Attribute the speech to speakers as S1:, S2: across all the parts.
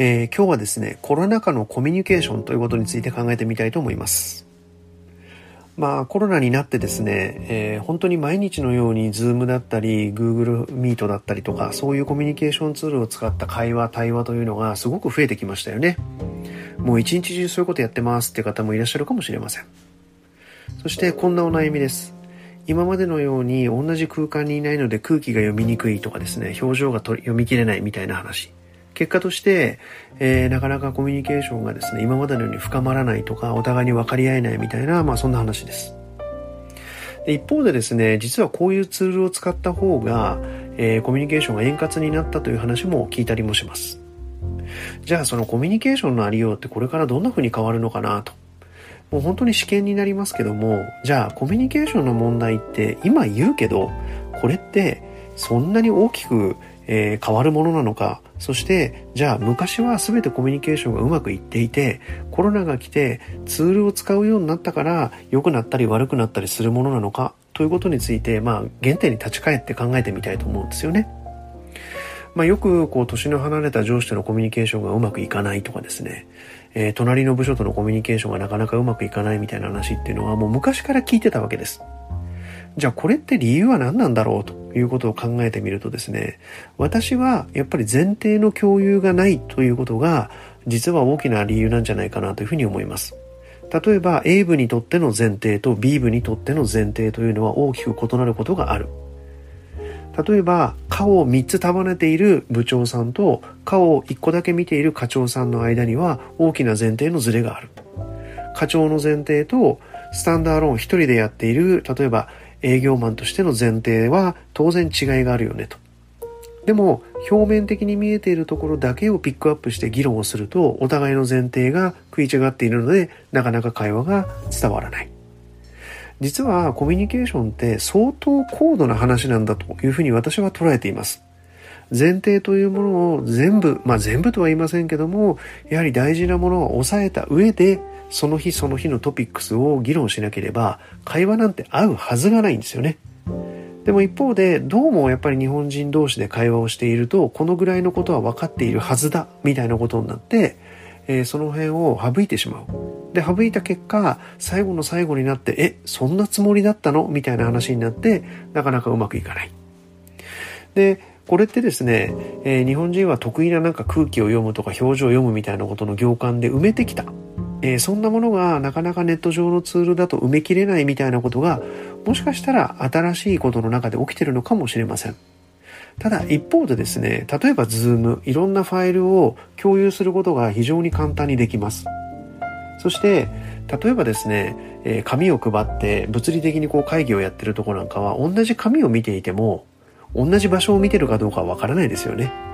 S1: えー、今日はですね、コロナ禍のコミュニケーションということについて考えてみたいと思います。まあコロナになってですね、えー、本当に毎日のように Zoom だったり Google Meet だったりとかそういうコミュニケーションツールを使った会話、対話というのがすごく増えてきましたよね。もう一日中そういうことやってますっていう方もいらっしゃるかもしれません。そしてこんなお悩みです。今までのように同じ空間にいないので空気が読みにくいとかですね、表情が読み切れないみたいな話。結果として、えー、なかなかコミュニケーションがですね、今までのように深まらないとか、お互いに分かり合えないみたいな、まあそんな話です。で一方でですね、実はこういうツールを使った方が、えー、コミュニケーションが円滑になったという話も聞いたりもします。じゃあそのコミュニケーションのありようってこれからどんな風に変わるのかなと。もう本当に試験になりますけども、じゃあコミュニケーションの問題って今言うけど、これってそんなに大きく、えー、変わるものなのか、そして、じゃあ昔は全てコミュニケーションがうまくいっていて、コロナが来てツールを使うようになったから良くなったり悪くなったりするものなのかということについて、まあ原点に立ち返って考えてみたいと思うんですよね。まあよくこう年の離れた上司とのコミュニケーションがうまくいかないとかですね、えー、隣の部署とのコミュニケーションがなかなかうまくいかないみたいな話っていうのはもう昔から聞いてたわけです。じゃあこれって理由は何なんだろうということを考えてみるとですね、私はやっぱり前提の共有がないということが実は大きな理由なんじゃないかなというふうに思います。例えば A 部にとっての前提と B 部にとっての前提というのは大きく異なることがある。例えば、顔を3つ束ねている部長さんと顔を1個だけ見ている課長さんの間には大きな前提のズレがある。課長の前提とスタンダーローン1人でやっている、例えば営業マンとしての前提は当然違いがあるよねと。でも表面的に見えているところだけをピックアップして議論をするとお互いの前提が食い違っているのでなかなか会話が伝わらない。実はコミュニケーションって相当高度な話なんだというふうに私は捉えています。前提というものを全部、まあ全部とは言いませんけども、やはり大事なものを抑えた上でその日その日のトピックスを議論しなければ会話なんて合うはずがないんですよね。でも一方でどうもやっぱり日本人同士で会話をしているとこのぐらいのことは分かっているはずだみたいなことになって、えー、その辺を省いてしまう。で、省いた結果、最後の最後になって、え、そんなつもりだったの？みたいな話になって、なかなかうまくいかない。で、これってですね、えー、日本人は得意ななんか空気を読むとか表情を読むみたいなことの行間で埋めてきた。えー、そんなものがなかなかネット上のツールだと埋めきれないみたいなことがもしかしたら新しいことの中で起きてるのかもしれません。ただ一方でですね、例えば Zoom、いろんなファイルを共有することが非常に簡単にできます。そして、例えばですね、えー、紙を配って物理的にこう会議をやってるとこなんかは同じ紙を見ていても同じ場所を見てるかどうかはわからないですよね。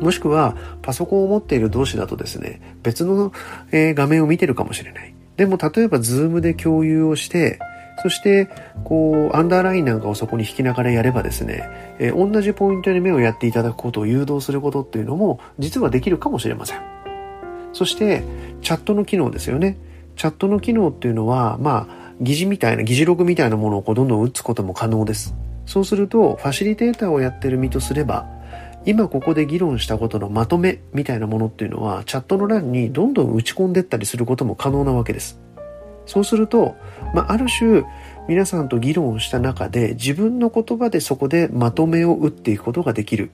S1: もしくは、パソコンを持っている同士だとですね、別の、え、画面を見てるかもしれない。でも、例えば、 Zoom で共有をして、そして、こう、アンダーラインなんかをそこに引きながらやればですね、えー、同じポイントに目をやっていただくことを誘導することっていうのも、実はできるかもしれません。そして、チャットの機能ですよね。チャットの機能っていうのは、まあ、議事みたいな、議事録みたいなものをこうどんどん打つことも可能です。そうすると、ファシリテーターをやってる身とすれば、今ここで議論したことのまとめみたいなものっていうのはチャットの欄にどんどん打ち込んでったりすることも可能なわけです。そうすると、まあ、ある種皆さんと議論をした中で自分の言葉でそこでまとめを打っていくことができる。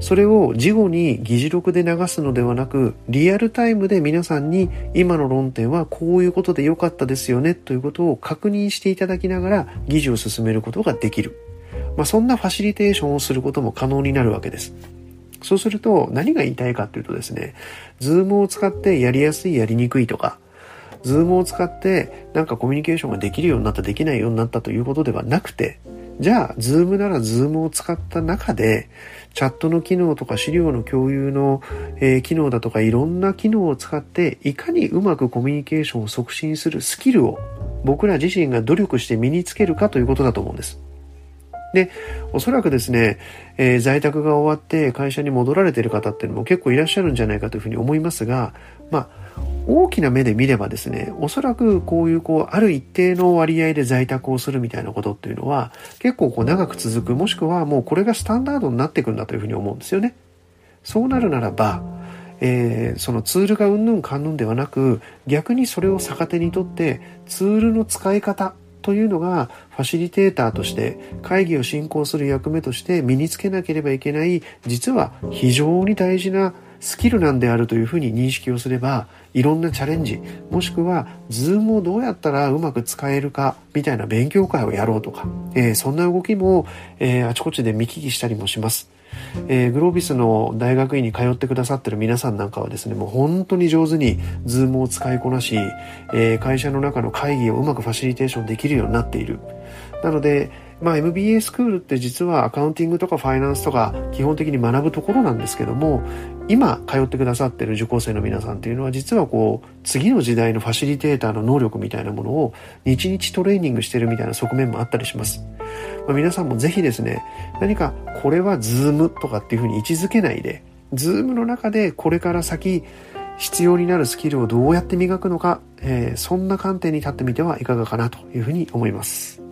S1: それを事後に議事録で流すのではなく、リアルタイムで皆さんに今の論点はこういうことで良かったですよねということを確認していただきながら議事を進めることができる。まあ、そんなファシリテーションをすることも可能になるわけです。そうすると何が言いたいかというとですね、 Zoom を使ってやりやすいやりにくいとか、 Zoom を使ってなんかコミュニケーションができるようになったできないようになったということではなくて、じゃあ、 Zoom なら Zoom を使った中で、チャットの機能とか資料の共有の、えー、機能だとかいろんな機能を使って、いかにうまくコミュニケーションを促進するスキルを僕ら自身が努力して身につけるかということだと思うんです。で、おそらくですね、えー、在宅が終わって会社に戻られている方っていうのも結構いらっしゃるんじゃないかというふうに思いますが、まあ、大きな目で見ればですね、おそらくこういうこう、ある一定の割合で在宅をするみたいなことっていうのは、結構こう長く続く、もしくはもうこれがスタンダードになっていくんだというふうに思うんですよね。そうなるならば、えー、そのツールがうんぬんかんぬんではなく逆にそれを逆手にとってツールの使い方というのがファシリテーターとして会議を進行する役目として身につけなければいけない実は非常に大事なスキルなんであるというふうに認識をすればいろんなチャレンジもしくは Zoom をどうやったらうまく使えるかみたいな勉強会をやろうとか、えー、そんな動きも、えー、あちこちで見聞きしたりもします。えー、グロービスの大学院に通ってくださってる皆さんなんかはですね、もう本当に上手にZoom を使いこなし、えー、会社の中の会議をうまくファシリテーションできるようになっている。なので、まあ、MBA スクールって実はアカウンティングとかファイナンスとか基本的に学ぶところなんですけども今通ってくださってる受講生の皆さんっていうのは実はこう次の時代のファシリテーターの能力みたいなものを日々トレーニングしてるみたいな側面もあったりします。まあ、皆さんもぜひですね何かこれは Zoom とかっていうふうに位置づけないでズームの中でこれから先必要になるスキルをどうやって磨くのか、えー、そんな観点に立ってみてはいかがかなというふうに思います。